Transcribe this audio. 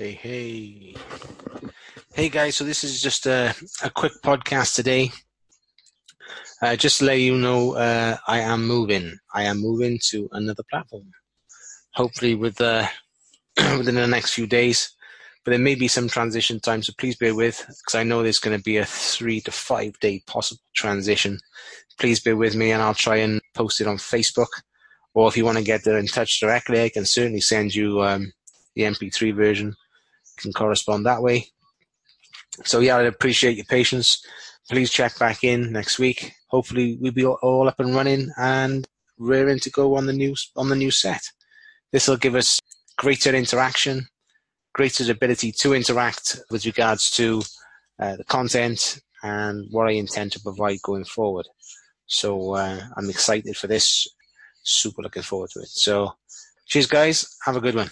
Hey, hey. Hey, guys. So, this is just a, a quick podcast today. Uh, just to let you know, uh, I am moving. I am moving to another platform. Hopefully, with uh, within the next few days. But there may be some transition time, so please bear with, because I know there's going to be a three to five day possible transition. Please bear with me, and I'll try and post it on Facebook. Or if you want to get in touch directly, I can certainly send you um, the MP3 version. Can correspond that way. So yeah, I'd appreciate your patience. Please check back in next week. Hopefully, we'll be all up and running and raring to go on the new on the new set. This will give us greater interaction, greater ability to interact with regards to uh, the content and what I intend to provide going forward. So uh, I'm excited for this. Super looking forward to it. So cheers, guys. Have a good one.